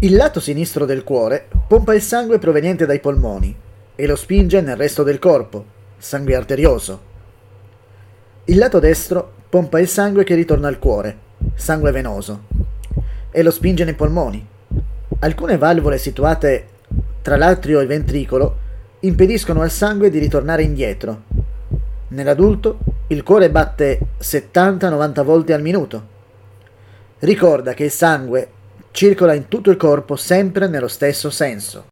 Il lato sinistro del cuore pompa il sangue proveniente dai polmoni e lo spinge nel resto del corpo, sangue arterioso. Il lato destro pompa il sangue che ritorna al cuore, sangue venoso, e lo spinge nei polmoni. Alcune valvole situate tra l'atrio e il ventricolo impediscono al sangue di ritornare indietro. Nell'adulto il cuore batte 70-90 volte al minuto. Ricorda che il sangue circola in tutto il corpo sempre nello stesso senso.